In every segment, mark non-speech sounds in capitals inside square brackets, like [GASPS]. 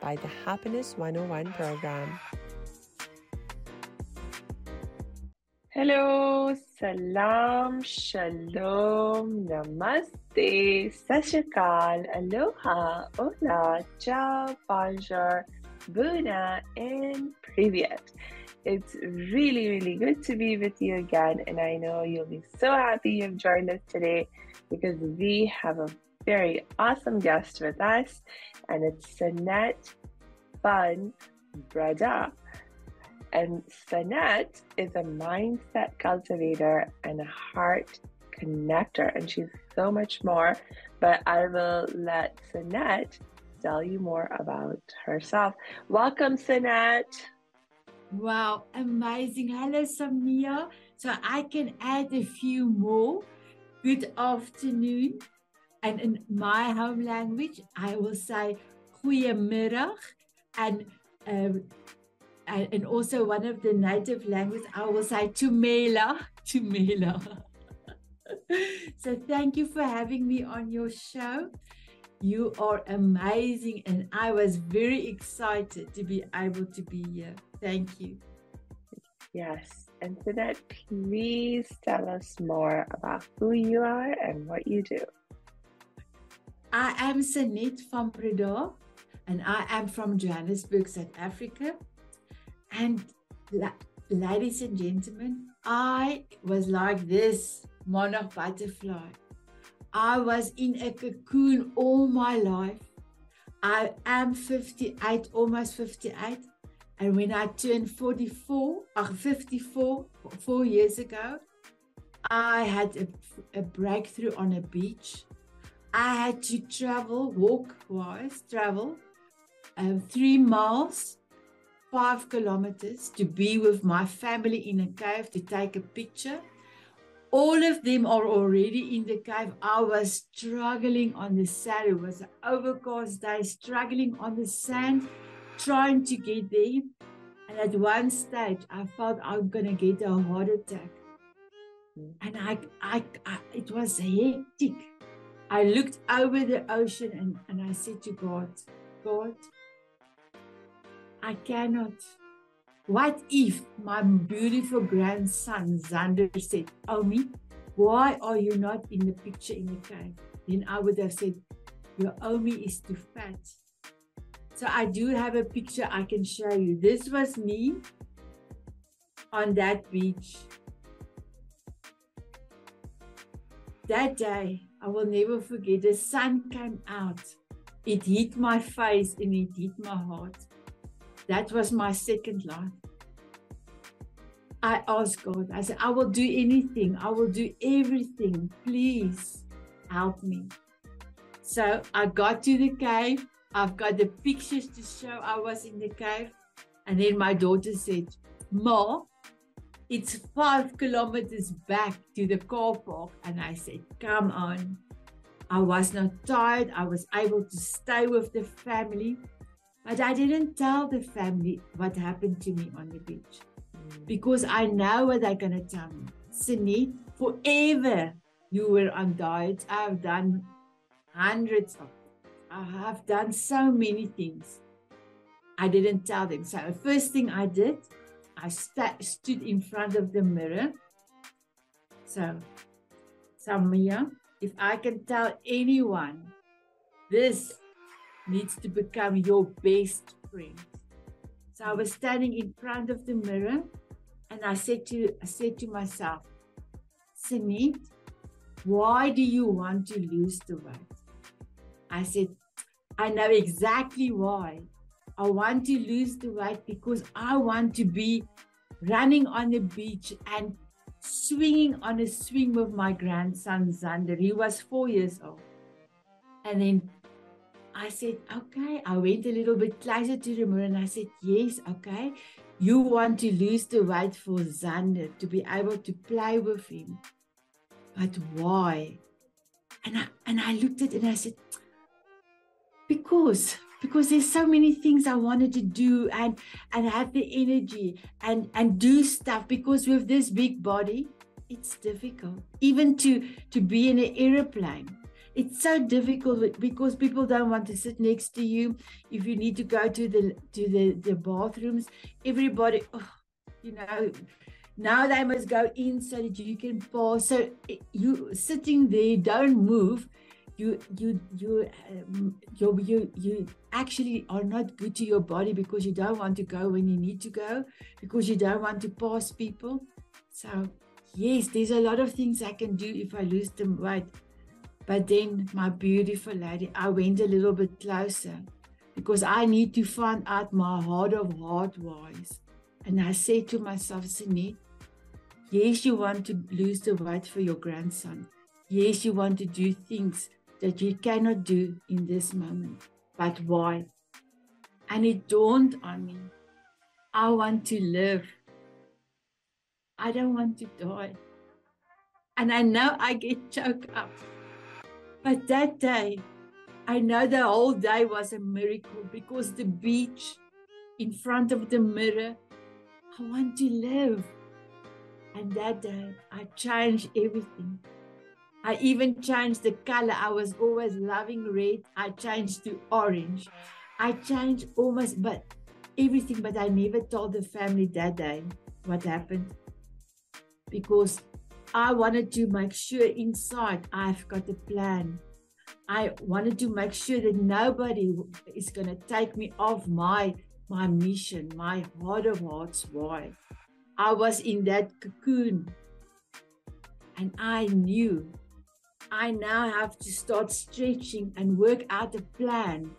by the Happiness 101 program. Hello, salam, shalom, namaste, sashikal, aloha, hola, ciao, bonjour, buna, and privyet. It's really, really good to be with you again, and I know you'll be so happy you've joined us today because we have a very awesome guest with us, and it's Sanet Van Breda. And Sanet is a mindset cultivator and a heart connector, and she's so much more. But I will let Sanet tell you more about herself. Welcome, Sanet. Wow, amazing. Hello, Samia. So I can add a few more. Good afternoon. And in my home language, I will say goeiemiddag. And, um, and also one of the native language, I will say tumela, [LAUGHS] tumela. [LAUGHS] so thank you for having me on your show. You are amazing, and I was very excited to be able to be here. Thank you. Yes. And Sanet, please tell us more about who you are and what you do. I am Sanet van Breda, and I am from Johannesburg, South Africa. And la- ladies and gentlemen, I was like this monarch butterfly. I was in a cocoon all my life. I am 58, almost 58. And when I turned 44, or 54, four years ago, I had a, a breakthrough on a beach. I had to travel, walk wise, travel um, three miles, five kilometers to be with my family in a cave to take a picture all of them are already in the cave. I was struggling on the sand. It was an overcast day, struggling on the sand, trying to get there. And at one stage, I felt I'm gonna get a heart attack. And I, I, I it was hectic. I looked over the ocean and, and I said to God, God, I cannot what if my beautiful grandson Zander said, Omi, why are you not in the picture in the cave? Then I would have said, Your Omi is too fat. So I do have a picture I can show you. This was me on that beach. That day, I will never forget, the sun came out. It hit my face and it hit my heart. That was my second life. I asked God, I said, I will do anything. I will do everything. Please help me. So I got to the cave. I've got the pictures to show I was in the cave. And then my daughter said, Ma, it's five kilometers back to the car park. And I said, Come on. I was not tired. I was able to stay with the family. But I didn't tell the family what happened to me on the beach mm. because I know what they're going to tell me. Sanet, forever you were on diets. I've done hundreds of I have done so many things. I didn't tell them. So the first thing I did, I st- stood in front of the mirror. So, Samia, if I can tell anyone, this needs to become your best friend. So I was standing in front of the mirror and I said to I said to myself, Sanet, why do you want to lose the weight? I said, I know exactly why. I want to lose the weight because I want to be running on the beach and swinging on a swing with my grandson Zander. He was four years old. And then I said, okay. I went a little bit closer to the mirror and I said, yes, okay. You want to lose the weight for Zander to be able to play with him. But why? And I and I looked at it and I said, because because there's so many things I wanted to do and and have the energy and and do stuff because with this big body, it's difficult. Even to to be in an airplane it's so difficult because people don't want to sit next to you. If you need to go to the to the, the bathrooms everybody oh, you know now they must go in so that you can pause so eh, you sitting there don't move you you you um, you you you actually are not good to your body because you don't want to go when you need to go because you don't want to pass people so yes there's a lot of things i can do if i lose the weight but then, my beautiful lady, I went a little bit closer because I need to find out my heart of heart wise. And I said to myself, Sanet, yes, you want to lose the weight for your grandson. Yes, you want to do things that you cannot do in this moment. But why? And it dawned on me I want to live. I don't want to die. And I know I get choked up. But that day, I know the whole day was a miracle because the beach in front of the mirror, I want to live. And that day, I changed everything. I even changed the color. I was always loving red. I changed to orange. I changed almost, but everything. But I never told the family that day what happened because I wanted to make sure inside I've got a plan. I wanted to make sure that nobody is going to take me off my my mission, my heart of hearts why. I was in that cocoon and I knew I now have to start stretching and work out a plan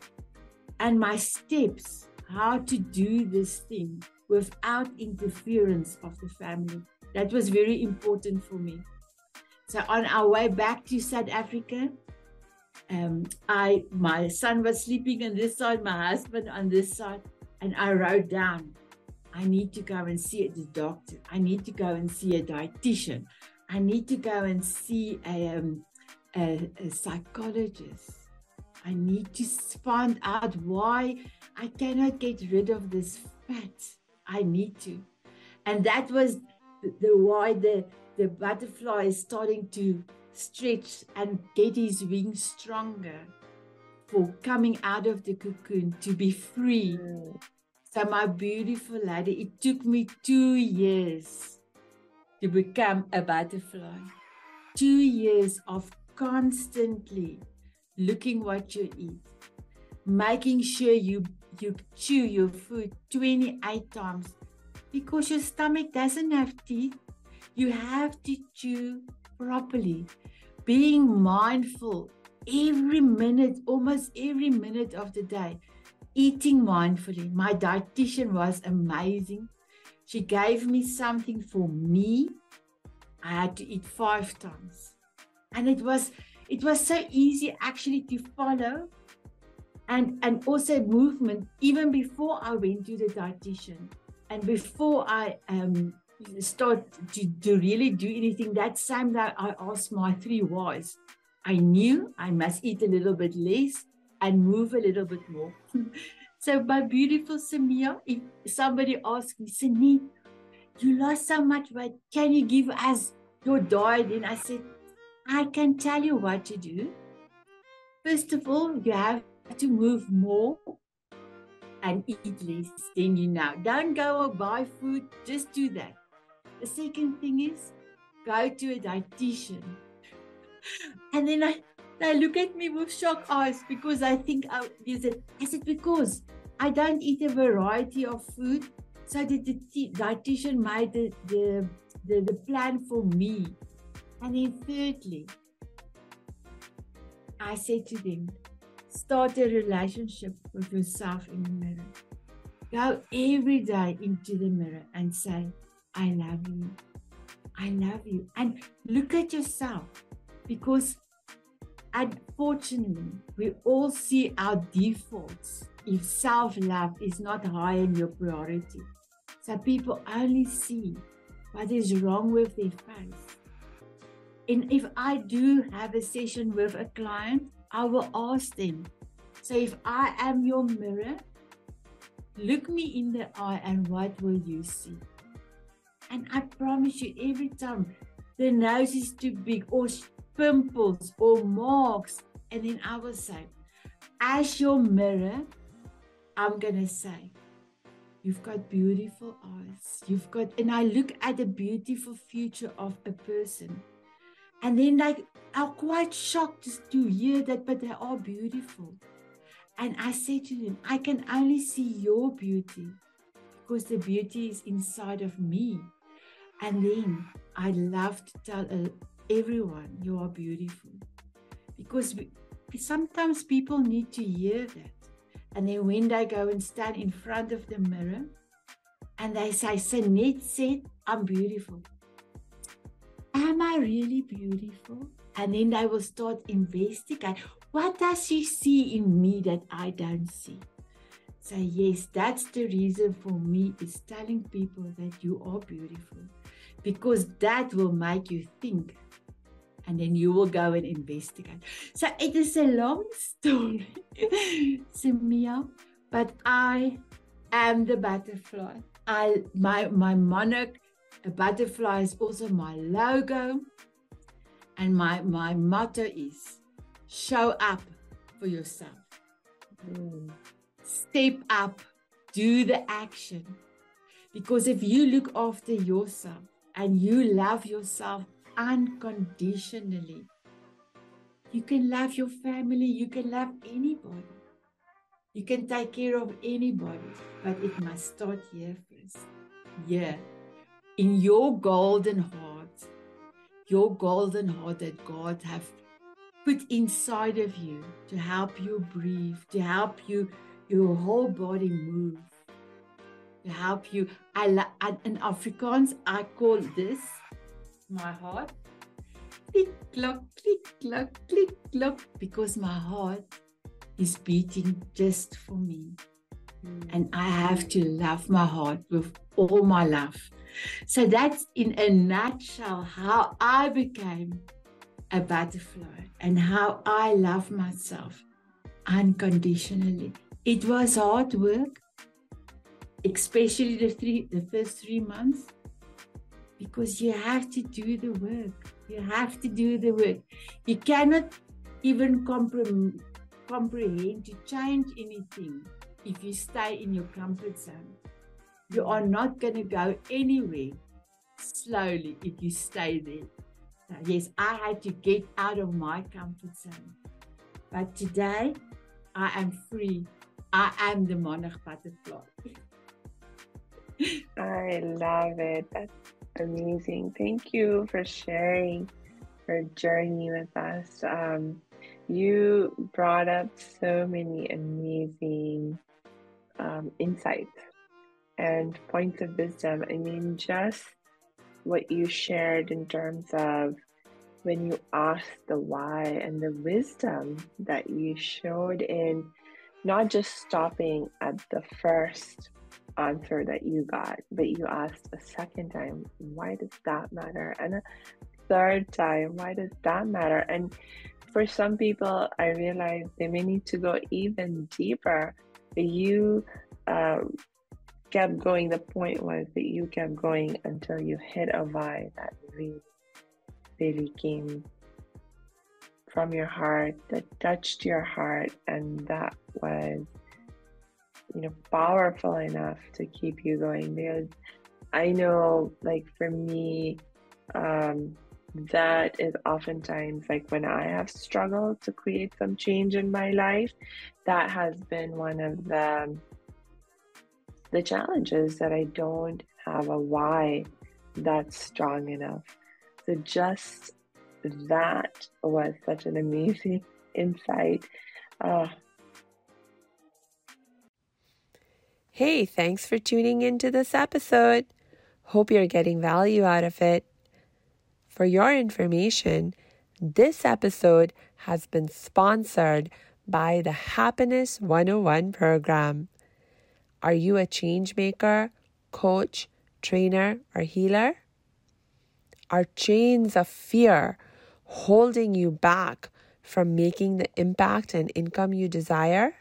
and my steps how to do this thing without interference of the family. That was very important for me. So on our way back to South Africa, um, I my son was sleeping on this side, my husband on this side, and I wrote down, I need to go and see the doctor. I need to go and see a dietitian. I need to go and see a, um, a, a psychologist. I need to find out why I cannot get rid of this fat. I need to. And that was the, why the, the butterfly is starting to stretch and get his wings stronger for coming out of the cocoon to be free. So, my beautiful lady, it took me two years to become a butterfly. Two years of constantly looking what you eat, making sure you you chew your food 28 times because your stomach doesn't have teeth. You have to chew properly, being mindful every minute, almost every minute of the day, eating mindfully. My dietitian was amazing. She gave me something for me. I had to eat five times. And it was it was so easy actually to follow and and also movement even before I went to the dietitian and before I um, start to, to really do anything, that same day I asked my three whys. I knew I must eat a little bit less and move a little bit more. [LAUGHS] so, my beautiful Samia, if somebody asks me, Sani, you lost so much weight, can you give us your diet? And I said, I can tell you what to do. First of all, you have to move more and eat less than you now. Don't go buy food, just do that. The second thing is go to a dietitian. [LAUGHS] and then I, they look at me with shocked eyes because I think oh, I, is it, is it because I don't eat a variety of food? So the, the dietitian made the, the, the, the plan for me. And then thirdly, I say to them, Start a relationship with yourself in the mirror. Go every day into the mirror and say, I love you. I love you. And look at yourself because unfortunately, we all see our defaults if self love is not high in your priority. So people only see what is wrong with their face. And if I do have a session with a client, I will ask them. So if I am your mirror, look me in the eye and what will you see? And I promise you, every time the nose is too big or pimples or marks, and then I will say, as your mirror, I'm going to say, You've got beautiful eyes. You've got, and I look at the beautiful future of a person. And then, like, I'm quite shocked to hear that, but they are beautiful. And I say to them, I can only see your beauty because the beauty is inside of me. And then I love to tell uh, everyone, you are beautiful. Because we, sometimes people need to hear that. And then when they go and stand in front of the mirror and they say, Sanet said, I'm beautiful. Am I really beautiful? And then they will start investigate. What does she see in me that I don't see? So yes, that's the reason for me is telling people that you are beautiful. Because that will make you think and then you will go and investigate. So it is a long [LAUGHS] story, Samia, but I am the butterfly. I my my monarch, a butterfly is also my logo, and my my motto is show up for yourself. Mm. Step up, do the action. Because if you look after yourself and you love yourself unconditionally. You can love your family, you can love anybody. You can take care of anybody, but it must start here first. Yeah. In your golden heart, your golden heart that God have put inside of you to help you breathe, to help you your whole body move, to help you. I in Afrikaans I call this my heart. Click, clock, click, clock, click, clock, because my heart is beating just for me. Mm. And I have to love my heart with all my love. So that's in a nutshell how I became a butterfly and how I love myself unconditionally. It was hard work, especially the three the first three months because you have to do the work. You have to do the work. You cannot even compre- comprehend to change anything if you stay in your comfort zone. You are not going to go anywhere slowly if you stay there. So yes, I had to get out of my comfort zone. But today, I am free. I am the monarch butterfly. [LAUGHS] I love it. That's amazing. Thank you for sharing your journey with us. Um, you brought up so many amazing um, insights and points of wisdom. I mean, just what you shared in terms of when you asked the why and the wisdom that you showed in not just stopping at the first answer that you got, but you asked a second time, why does that matter? And a third time, why does that matter? And for some people, I realize they may need to go even deeper. You uh, kept going. The point was that you kept going until you hit a vibe that really, really came from your heart, that touched your heart, and that was you know powerful enough to keep you going because i know like for me um that is oftentimes like when i have struggled to create some change in my life that has been one of the the challenge is that i don't have a why that's strong enough so just that was such an amazing [LAUGHS] insight uh, Hey, thanks for tuning into this episode. Hope you're getting value out of it. For your information, This episode has been sponsored by the Happiness 101 program. Are you a change maker, coach, trainer, or healer? Are chains of fear holding you back from making the impact and income you desire?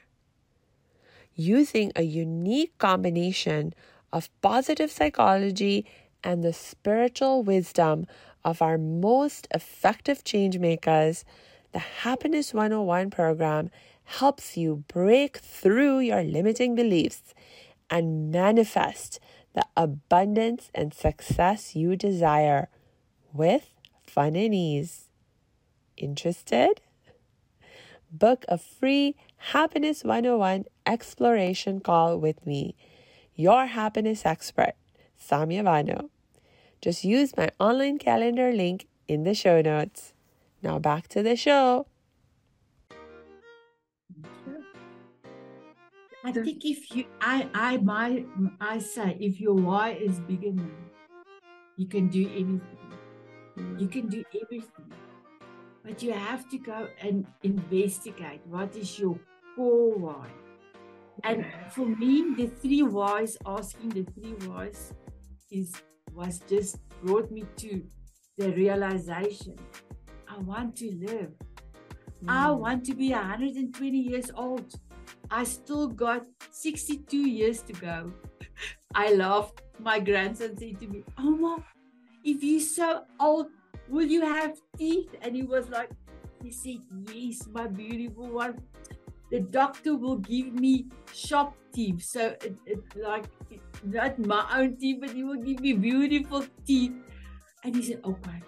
Using a unique combination of positive psychology and the spiritual wisdom of our most effective change makers, the Happiness 101 program helps you break through your limiting beliefs and manifest the abundance and success you desire with fun and ease. Interested? Book a free Happiness 101 exploration call with me, your happiness expert, Samia Bano. Just use my online calendar link in the show notes. Now back to the show. I think if you, I, I, my, I say, if your why is big enough, you can do anything. You can do everything. But you have to go and investigate what is your core why. And for me, the three whys, asking the three whys, is was just brought me to the realization I want to live. Mm. I want to be 120 years old. I still got 62 years to go. I laughed. My grandson said to me, Oma, if you're so old, will you have teeth? And he was like, he said, yes, my beautiful one. The doctor will give me sharp teeth. So it, it like not my own teeth, but he will give me beautiful teeth. And he said, okay.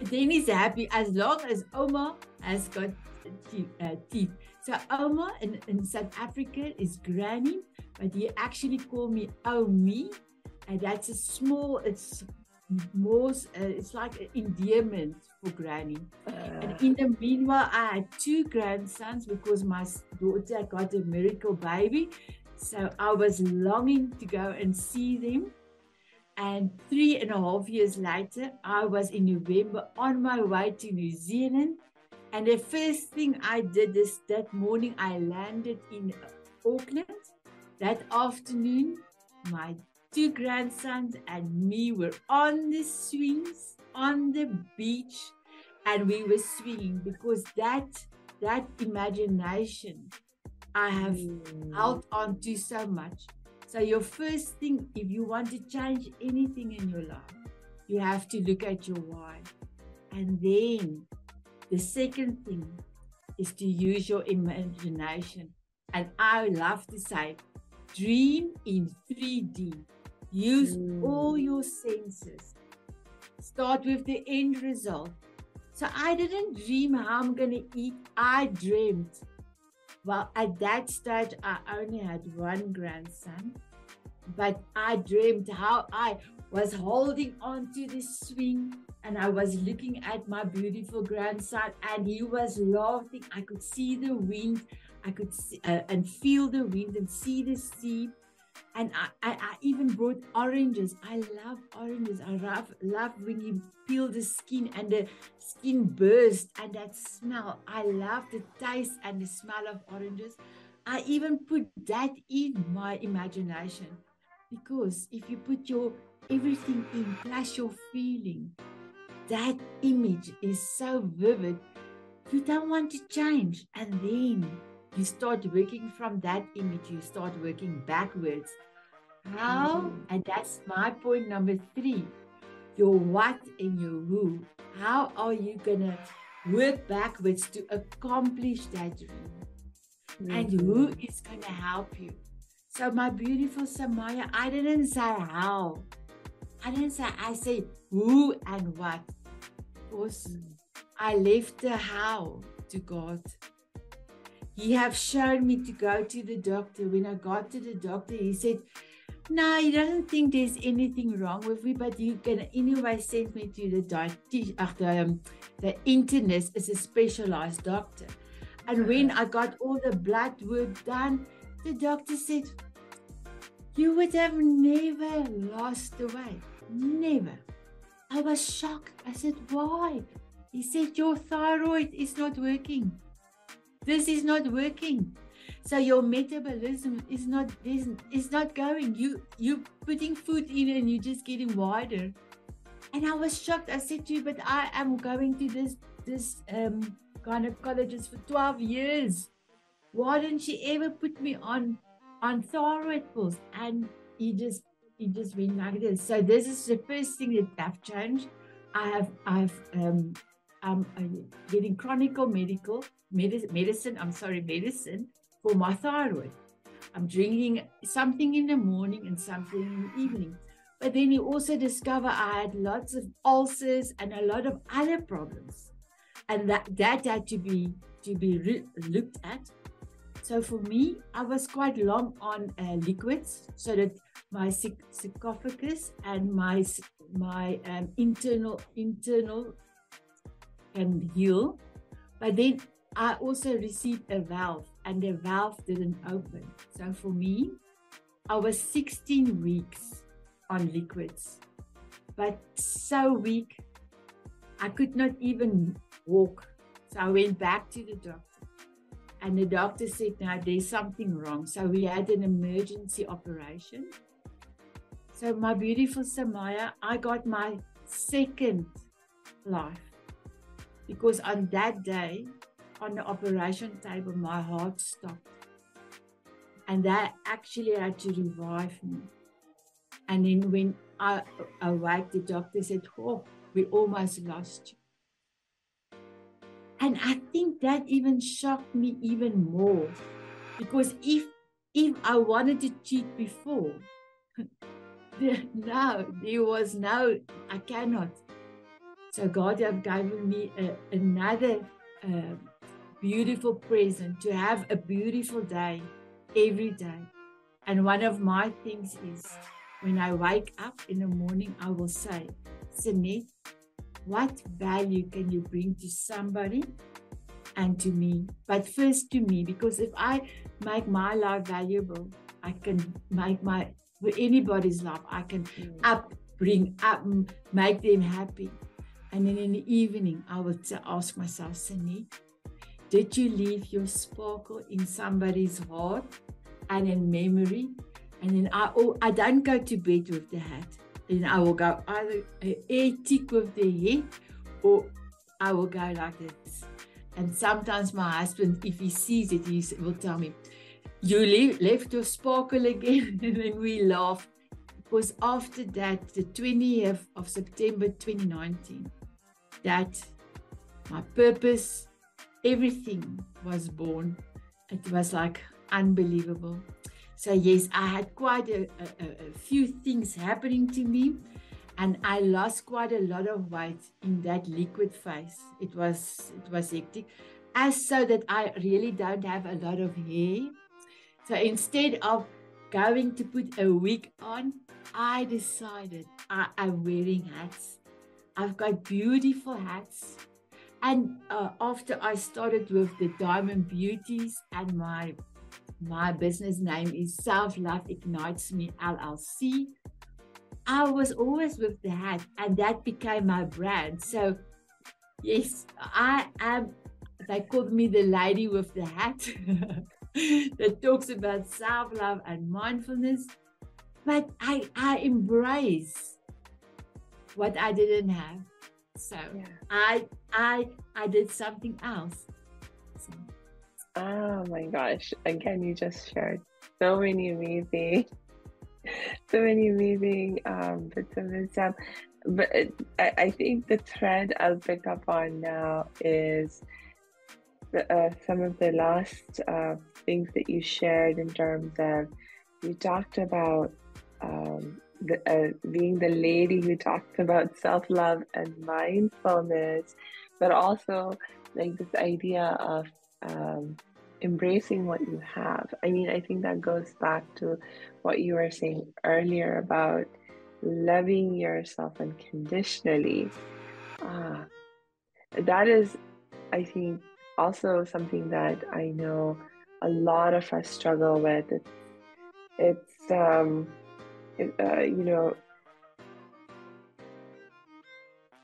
Then he's happy as long as Oma has got teeth. Uh, teeth. So Oma in, in South Africa is granny, but he actually call me Omi. And that's a small, it's more, uh, it's like an endearment for granny. Uh, and in the meanwhile, I had two grandsons because my daughter got a miracle baby. So I was longing to go and see them. And three and a half years later, I was in November on my way to New Zealand. And the first thing I did is that morning I landed in Auckland. That afternoon, my two grandsons and me were on the swings on the beach and we were swinging because that that imagination I have mm. held on to so much. So your first thing, if you want to change anything in your life, you have to look at your why. And then the second thing is to use your imagination. And I love to say, dream in 3D. Use mm. all your senses. Start with the end result. So I didn't dream how I'm going to eat. I dreamed. Well, at that stage, I only had one grandson, but I dreamed how I was holding on to the swing and I was looking at my beautiful grandson and he was laughing. I could see the wind. I could see, uh, and feel the wind and see the sea and I, I, I, even brought oranges. I love oranges. I love, love when you peel the skin and the skin burst and that smell. I love the taste and the smell of oranges. I even put that in my imagination because if you put your everything in plus your feeling, that image is so vivid. You don't want to change, and then you start working from that image. You start working backwards how, mm-hmm. and that's my point number three your what and your who. How are you going to work backwards to accomplish that dream? Mm-hmm. And who is going to help you? So, my beautiful Samia, I didn't say how. I didn't say, I said who and what. Because. I left the how to God. He have shown me to go to the doctor. When I got to the doctor, he said, no, he doesn't think there's anything wrong with me, but you can anyway send me to the dietitian, the, um, the internist is a specialized doctor. And when I got all the blood work done, the doctor said, You would have never lost the weight. Never. I was shocked. I said, Why? He said, Your thyroid is not working. This is not working. So your metabolism is not is, is not going. You you're putting food in and you're just getting wider. And I was shocked. I said to you, but I am going to this this um gynecologist for 12 years. Why didn't she ever put me on on thyroid pills? And he just he just went like this. So this is the first thing that I've changed. I have I've um I'm getting chronic medical medicine, medicine. I'm sorry, medicine for my thyroid. I'm drinking something in the morning and something in the evening. But then you also discover I had lots of ulcers and a lot of other problems, and that that had to be to be re- looked at. So for me, I was quite long on uh, liquids so that my sarcophagus and my my um, internal internal can heal. But then I also received a valve and the valve didn't open. So for me, I was 16 weeks on liquids, but so weak, I could not even walk. So I went back to the doctor. And the doctor said, Now there's something wrong. So we had an emergency operation. So, my beautiful Samia, I got my second life because on that day, on the operation table, my heart stopped. And that actually had to revive me. And then when I awoke, the doctor said, Oh, we almost lost you. And I think that even shocked me even more. Because if if I wanted to cheat before, [LAUGHS] now there was no, I cannot. So God have given me a, another uh, beautiful present to have a beautiful day every day. And one of my things is when I wake up in the morning, I will say, Sanet, what value can you bring to somebody and to me? But first to me, because if I make my life valuable, I can make my anybody's life, I can mm. up, bring up, make them happy. And then in the evening, I would ask myself, Sanet, did you leave your sparkle in somebody's heart and in memory? And then I, oh, I don't go to bed with the hat. Then I will go either a tick with the head or I will go like this. And sometimes my husband, if he sees it, he will tell me, You leave, left your sparkle again. [LAUGHS] and then we laugh. Because after that, the 20th of September 2019, that my purpose, everything was born. It was like unbelievable. So, yes, I had quite a, a, a, few things happening to me, and I lost quite a lot of weight in that liquid phase. It was it was hectic, as so that I really don't have a lot of hair. So instead of going to put a wig on, I decided I am wearing hats I've got beautiful hats. And uh, after I started with the Diamond Beauties and my my business name is Self Love Ignites Me LLC, I was always with the hat and that became my brand. So yes, I am they called me the lady with the hat [LAUGHS] that talks about self-love and mindfulness. But I I embrace what I didn't have. So yeah. I I I did something else. So. Oh my gosh. Again, you just shared so many amazing [LAUGHS] so many amazing um, bits of wisdom. But I, I think the thread I'll pick up on now is the, uh, some of the last uh, things that you shared in terms of you talked about um, the, uh, being the lady who talks about self love and mindfulness, but also like this idea of um, embracing what you have. I mean, I think that goes back to what you were saying earlier about loving yourself unconditionally. Ah, that is, I think, also something that I know a lot of us struggle with. It's, it's um, uh, you know,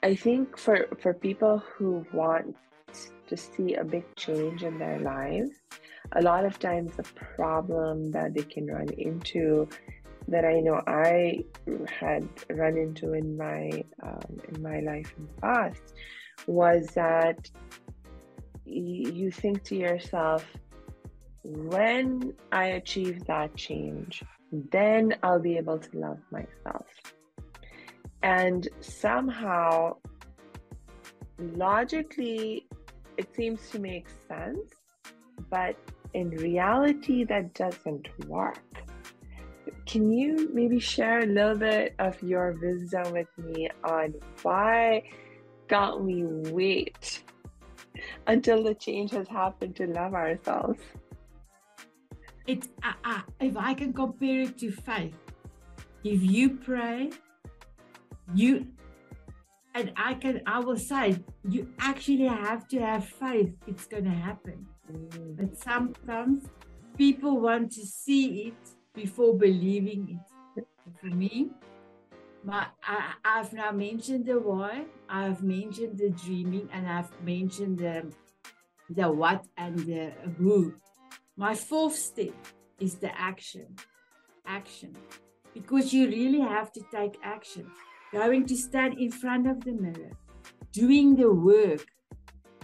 I think for for people who want to see a big change in their lives, a lot of times the problem that they can run into that I know I had run into in my um, in my life in the past was that you think to yourself, when I achieve that change, then I'll be able to love myself. And somehow, logically, it seems to make sense, but in reality, that doesn't work. Can you maybe share a little bit of your wisdom with me on why can't we wait until the change has happened to love ourselves? It, uh, uh, if I can compare it to faith, if you pray, you and I can I will say you actually have to have faith it's gonna happen. Mm. But sometimes people want to see it before believing it. For me, my I, I've now mentioned the why, I've mentioned the dreaming, and I've mentioned the the what and the who. My fourth step is the action. Action. Because you really have to take action. Going to stand in front of the mirror, doing the work.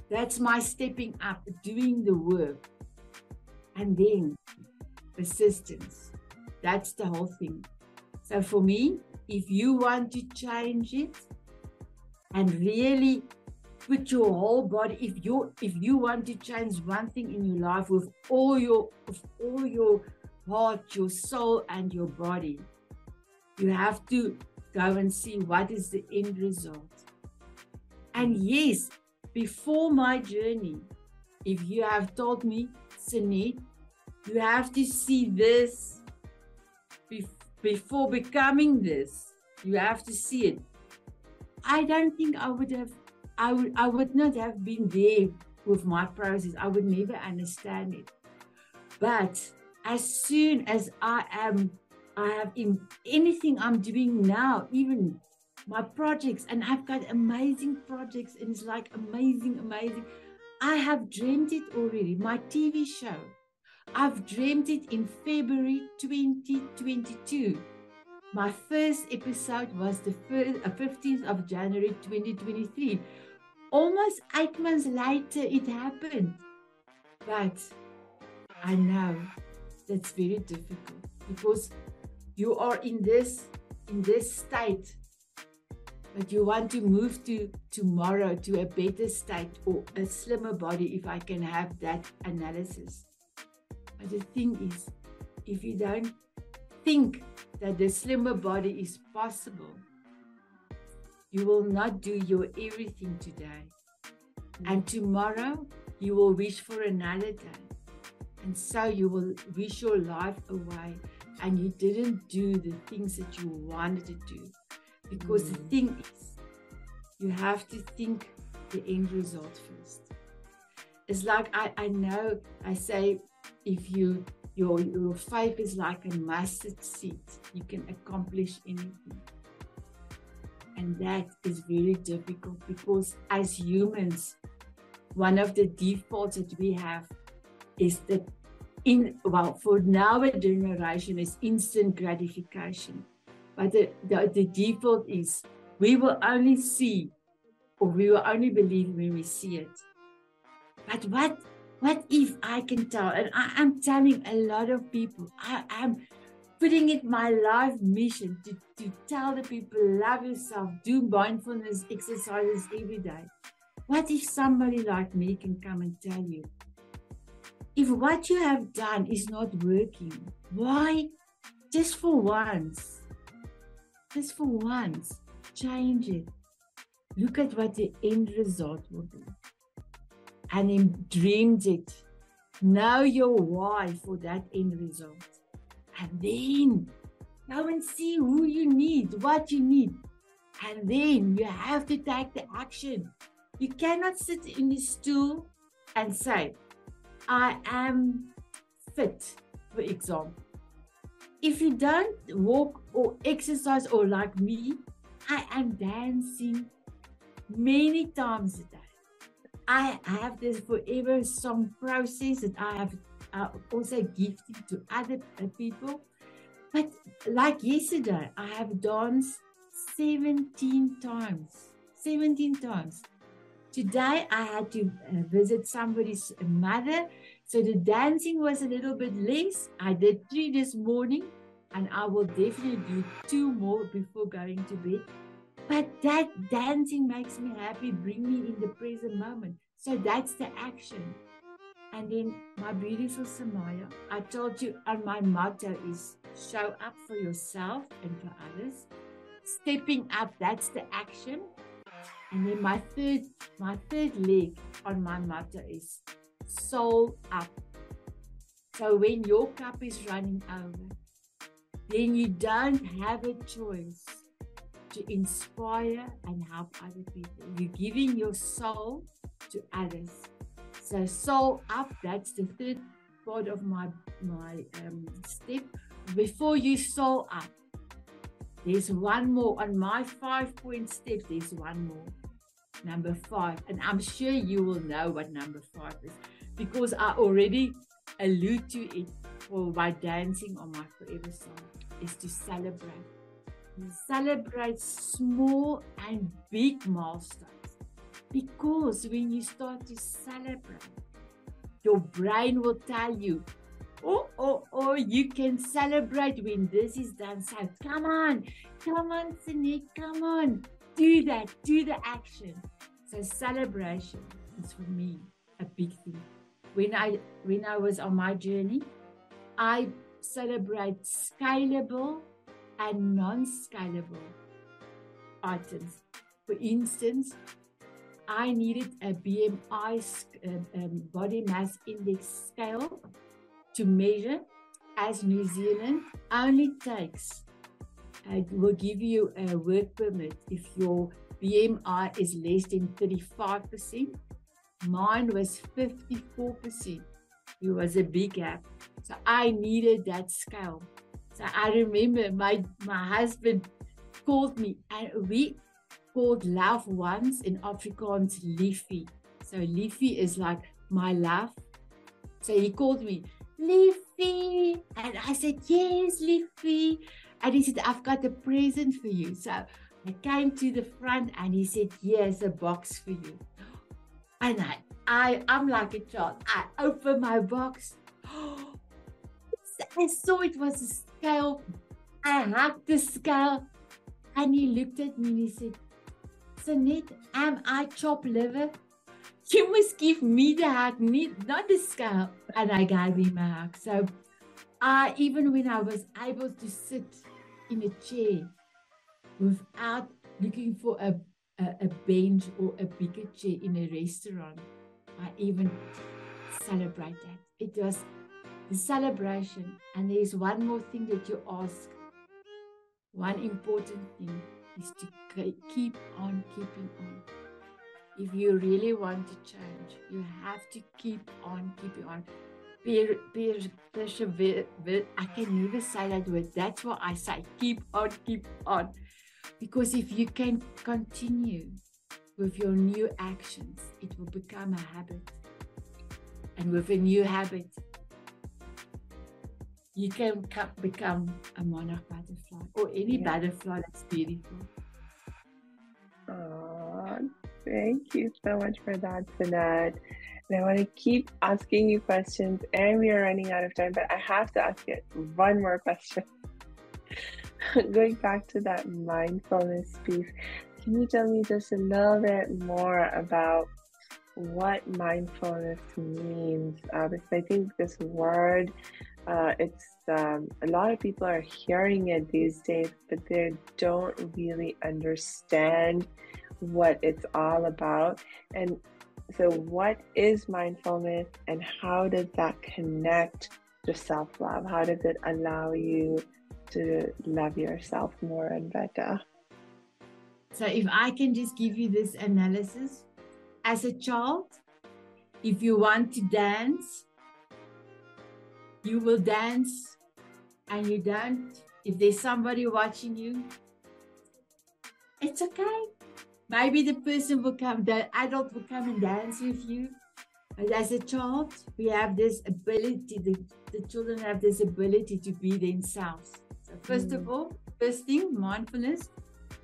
That's my stepping up, doing the work. And then persistence. That's the whole thing. So for me, if you want to change it and really put your whole body, if you if you want to change one thing in your life with all your with all your heart, your soul, and your body, you have to go and see what is the end result. And yes, before my journey, if you have told me, Sanet, you have to see this before becoming this. You have to see it. I don't think I would have, I would, I would not have been there with my process. I would never understand it. But as soon as I am, I have in anything I'm doing now, even my projects, and I've got amazing projects, and it's like amazing, amazing. I have dreamed it already. My TV show I've dreamed it in February 2022. My first episode was the 15th uh, of January 2023. Almost eight months later, it happened. But I know that's very difficult because you are in this in this state but you want to move to tomorrow to a better state or a slimmer body if i can have that analysis but the thing is, if you don't think that the slimmer body is possible, you will not do your everything today. And tomorrow, you will wish for another day. And so you will wish your life away and you didn't do the things that you wanted to do. Because mm. the thing is, you have to think the end result first. It's like I, I know I say if you your your faith is like a mustard seed, you can accomplish anything. And that is very difficult because as humans, one of the defaults that we have is that in well for now a generation is instant gratification. But the, the, the default is we will only see or we will only believe when we see it. But what what if I can tell? And I am telling a lot of people, I am putting it my life mission to, to tell the people, love yourself, do mindfulness exercises every day. What if somebody like me can come and tell you, if what you have done is not working, why? Just for once, just for once, change it. Look at what the end result will be and he dreamed it. Know your why for that end result. And then go and see who you need, what you need. And then you have to take the action. You cannot sit in the stool and say, I am fit, for example. If you don't walk or exercise or like me, I am dancing many times a day. I have this forever song process that I have uh, also gifted to other people. But like yesterday, I have danced 17 times. 17 times. Today I had to uh, visit somebody's mother, so the dancing was a little bit less. I did three this morning, and I will definitely do two more before going to bed. But that dancing makes me happy, bring me in the present moment. So that's the action. And then my beautiful Samia, I told you, and my motto is show up for yourself and for others. Stepping up, that's the action. And then my third, my third leg on my motto is soul up. So when your cup is running over, then you don't have a choice to inspire and help other people. You're giving your soul to others. So soul up, that's the third part of my my um, step. Before you soul up, there's one more on my five point step. There's one more, number five, and I'm sure you will know what number five is because I already allude to it for my dancing on my forever song is to celebrate celebrate small and big milestones. Because when you start to celebrate, your brain will tell you, oh, oh, oh, you can celebrate when this is done. So come on, come on, Sanet, come on, do that, do the action. So celebration is for me a big thing. When I when I was on my journey, I celebrate scalable and non-scalable items. For instance, I needed a BMI um, um, body mass index scale to measure as New Zealand only takes it will give you a work permit if your BMI is less than 35%. Mine was 54%. It was a big gap. So I needed that scale. So I remember my my husband called me and we called love once in Afrikaans Liefie. So Liefie is like my love. So he called me Liefie. And I said, Yes, Liefie. And he said, I've got a present for you. So I came to the front and he said, Here's a box for you. And I, I I'm like a child. I opened my box. [GASPS] I saw it was a scale. I hugged the scale. And he looked at me and he said, Sanet, am I chop liver? You must give me the hug, not the scale. And I gave him a hug. So I, even when I was able to sit in a chair without looking for a, a, a bench or a bigger chair in a restaurant, I even celebrate that. It was the celebration. And there's one more thing that you ask. One important thing is to keep on keeping on. If you really want to change, you have to keep on keeping on. Per, per, persevere. I can never say that word. That's why I say keep on, keep on. Because if you can continue with your new actions, it will become a habit. And with a new habit, you can become a monarch butterfly or any yeah. butterfly that's beautiful. Oh, thank you so much for that, Sanet. And I want to keep asking you questions, and we are running out of time, but I have to ask you one more question. [LAUGHS] Going back to that mindfulness piece, can you tell me just a little bit more about what mindfulness means? Uh, because I think this word uh, it's um, a lot of people are hearing it these days, but they don't really understand what it's all about. And so, what is mindfulness, and how does that connect to self love? How does it allow you to love yourself more and better? So, if I can just give you this analysis as a child, if you want to dance, you will dance and you don't. If there's somebody watching you, it's okay. Maybe the person will come, the adult will come and dance with you. But as a child, we have this ability, the, the children have this ability to be themselves. First of hmm. all, first thing, mindfulness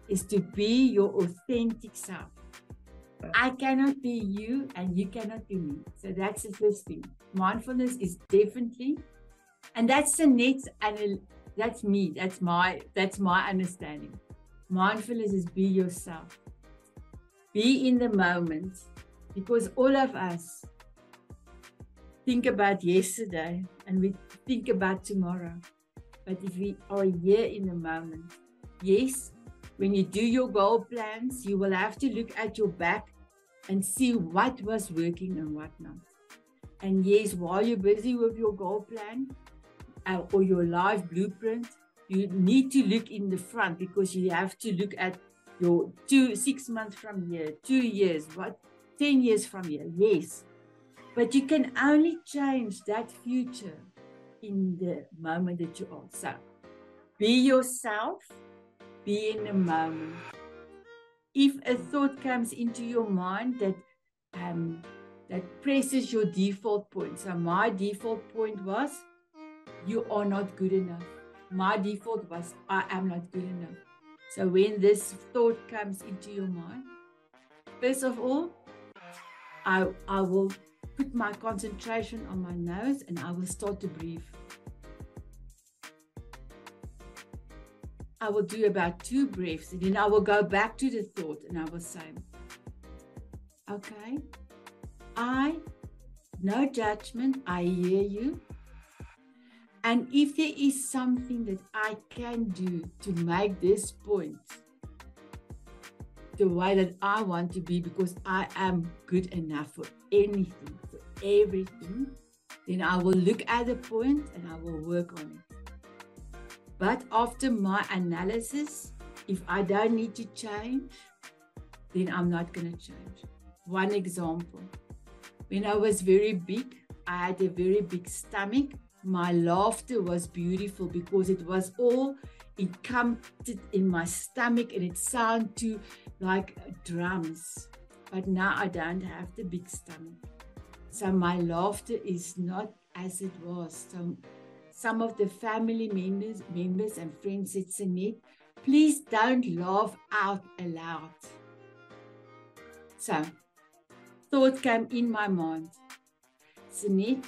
is to be your authentic self. I cannot be you and you cannot be me. So that's the first thing. Mindfulness is definitely, and that's the next, and that's me. That's my that's my understanding. Mindfulness is be yourself. Be in the moment, because all of us think about yesterday and we think about tomorrow. But if we are here in the moment, yes, when you do your goal plans, you will have to look at your back and see what was working and what not. And yes, while you're busy with your goal plan uh, or your life blueprint, you need to look in the front because you have to look at your two, six months from here, two years, what, 10 years from here. Yes. But you can only change that future in the moment that you are. So be yourself, be in the moment if a thought comes into your mind that um, that presses your default point. So my default point was, you are not good enough. My default was, I am not good enough. So when this thought comes into your mind, first of all, I, I will put my concentration on my nose and I will start to breathe. I will do about two breaths and then I will go back to the thought and I will say, okay, I, no judgment, I hear you. And if there is something that I can do to make this point the way that I want to be, because I am good enough for anything, for everything, then I will look at the point and I will work on it. But after my analysis, if I don't need to change, then I'm not going to change. One example when I was very big, I had a very big stomach. My laughter was beautiful because it was all encompassed in my stomach and it sounded to like drums. But now I don't have the big stomach. So my laughter is not as it was. So some of the family members, members and friends said, Sanet, please don't laugh out aloud. So, thought came in my mind. Sanet,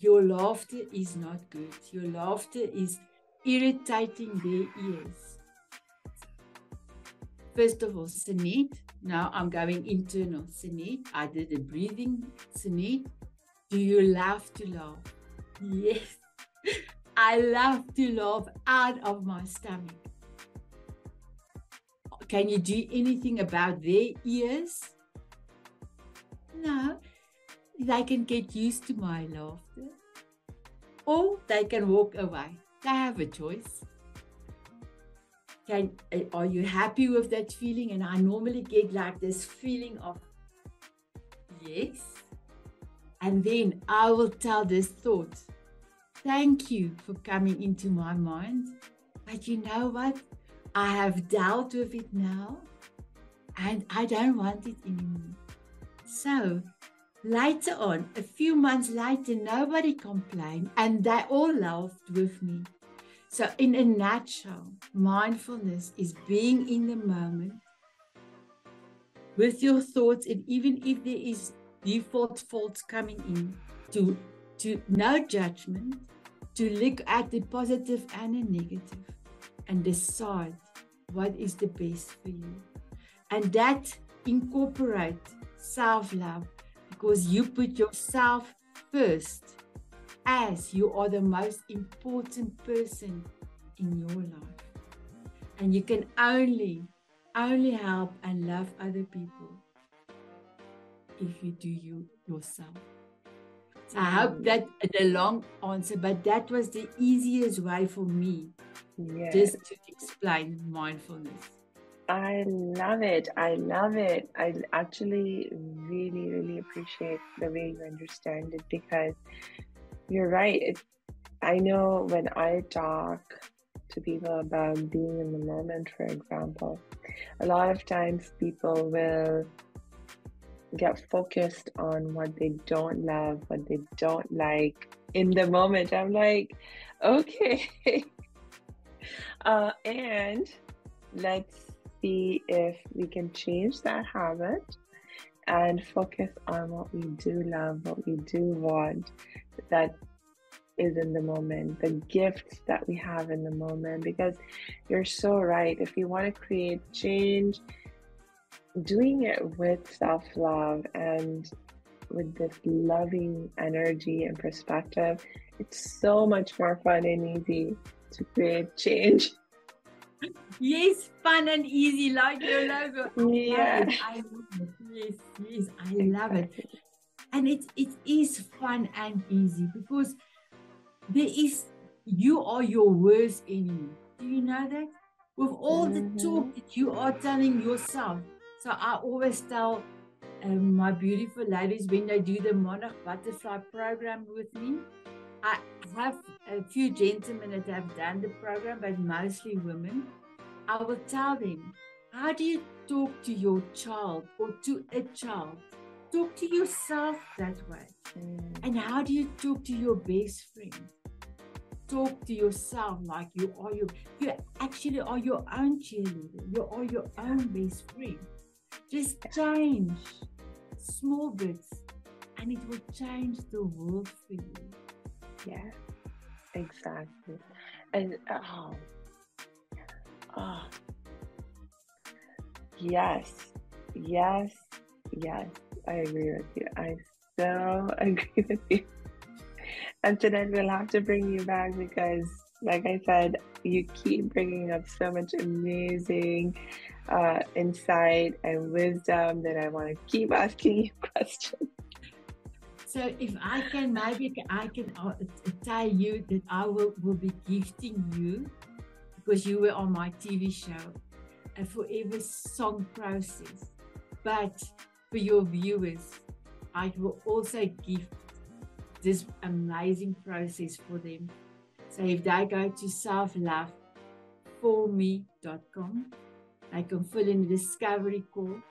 your laughter is not good. Your laughter is irritating their ears. First of all, Sanet, now I'm going internal. Sanet, I did a breathing. Sanet, do you love to laugh? Yes. [LAUGHS] I love to laugh out of my stomach. Can you do anything about their ears? No, they can get used to my laughter. Or they can walk away. They have a choice. Can, uh, are you happy with that feeling? And I normally get like this feeling of yes. And then I will tell this thought Thank you for coming into my mind. But you know what? I have dealt with it now and I don't want it anymore. So later on, a few months later, nobody complained and they all laughed with me. So, in a nutshell, mindfulness is being in the moment with your thoughts, and even if there is default faults coming in, to to no judgment, to look at the positive and the negative and decide what is the best for you. And that incorporate self-love because you put yourself first as you are the most important person in your life. And you can only, only help and love other people if you do you yourself. I hope mm. that the long answer, but that was the easiest way for me yes. just to explain mindfulness. I love it. I love it. I actually really, really appreciate the way you understand it because you're right. It, I know when I talk to people about being in the moment, for example. A lot of times people will get focused on what they don't love, what they don't like in the moment. I'm like, okay. [LAUGHS] uh, and let's see if we can change that habit and focus on what we do love, what we do want, that is in the moment, the gifts that we have in the moment. Because you're so right. If you want to create change, doing it with self love and with this loving energy and perspective, it's so much more fun and easy to create change. [LAUGHS] Yes, fun and easy, like your logo. Yeah. I love it. Yes, yes, I love it. And it it is fun and easy because there is you are your worst enemy. Do you know that? With all Mhm. the talk that you are telling yourself. So I always tell um, my beautiful ladies when they do the monarch butterfly program with me. I have a few gentlemen that have done the program, but mostly women. I will tell them, how do you talk to your child or to a child? Talk to yourself that way. Mm, And how do you talk to your best friend? Talk to yourself like you are your you actually are your own cheerleader. You are your own best friend. Just change small bits and it will change the world for you. Yeah, exactly. And oh, oh, yes, yes, yes. I agree with you. I so [LAUGHS] agree with you. And today we'll have to bring you back because, like I said, you keep bringing up so much amazing uh, insight and wisdom that I want to keep asking you [LAUGHS] questions. So if I can, maybe I can uh, tell you that I will, will be gifting you because you were on my TV show a forever song process. But for your viewers, I will also gift this amazing process for them. So if they go to selflove4me.com, they can fill in the discovery call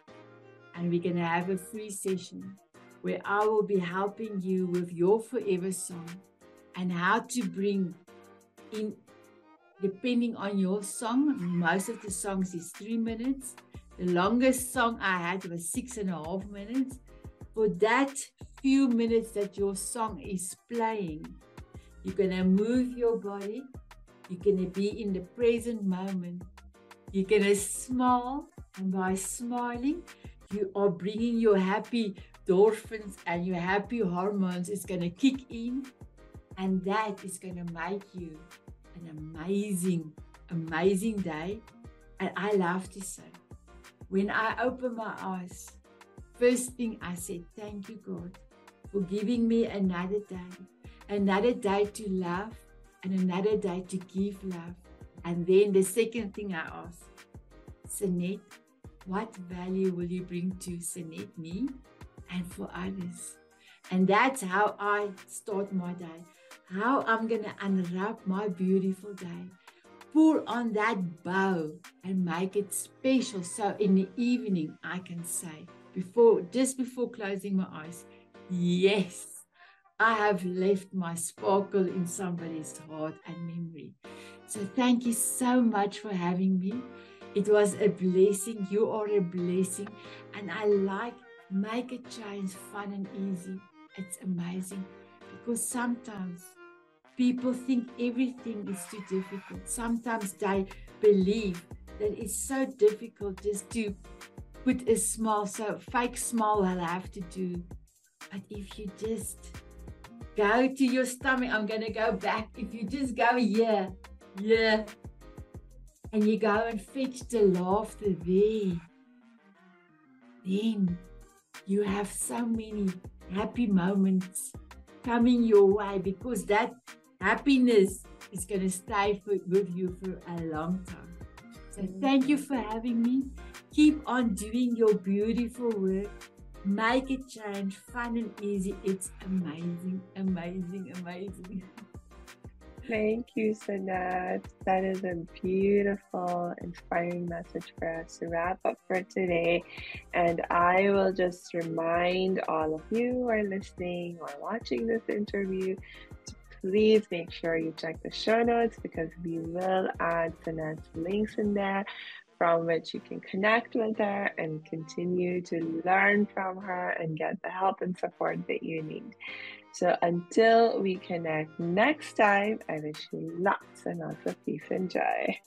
and we're going to have a free session where I will be helping you with your forever song and how to bring in, depending on your song. Most of the songs is three minutes. The longest song I had was six and a half minutes. For that few minutes that your song is playing, you're going to move your body, you're going to be in the present moment, you're going to smile, and by smiling, you are bringing your happy endorphins and your happy hormones is going to kick in and that is going to make you an amazing amazing day. And i love to say when i open my eyes first thing i said thank you god for giving me another day another day to love and another day to give love. And then the second thing i asked Sanet, what value will you bring to Sanet, me, and for others. And that's how I start my day. How I'm going to unwrap my beautiful day. Pull on that bow and make it special. So in the evening, I can say, before just before closing my eyes, yes, I have left my sparkle in somebody's heart and memory. So thank you so much for having me. It was a blessing. You are a blessing. And I like make a change fun and easy. It's amazing because sometimes people think everything is too difficult. Sometimes they believe that it's so difficult just to put a small, so fake smile I'll have to do. But if you just go to your stomach, I'm going to go back. If you just go yeah, yeah, and you go and fetch the laughter there, then you have so many happy moments coming your way because that happiness is going to stay for, with you for a long time. So, thank you for having me. Keep on doing your beautiful work. Make it change, fun and easy. It's amazing, amazing, amazing. [LAUGHS] Thank you, Sanet. That is a beautiful, inspiring message for us to wrap up for today. And I will just remind all of you who are listening or watching this interview to please make sure you check the show notes because we will add Sanet's links in there from which you can connect with her and continue to learn from her and get the help and support that you need. So until we connect next time, I wish you lots and lots of peace and joy.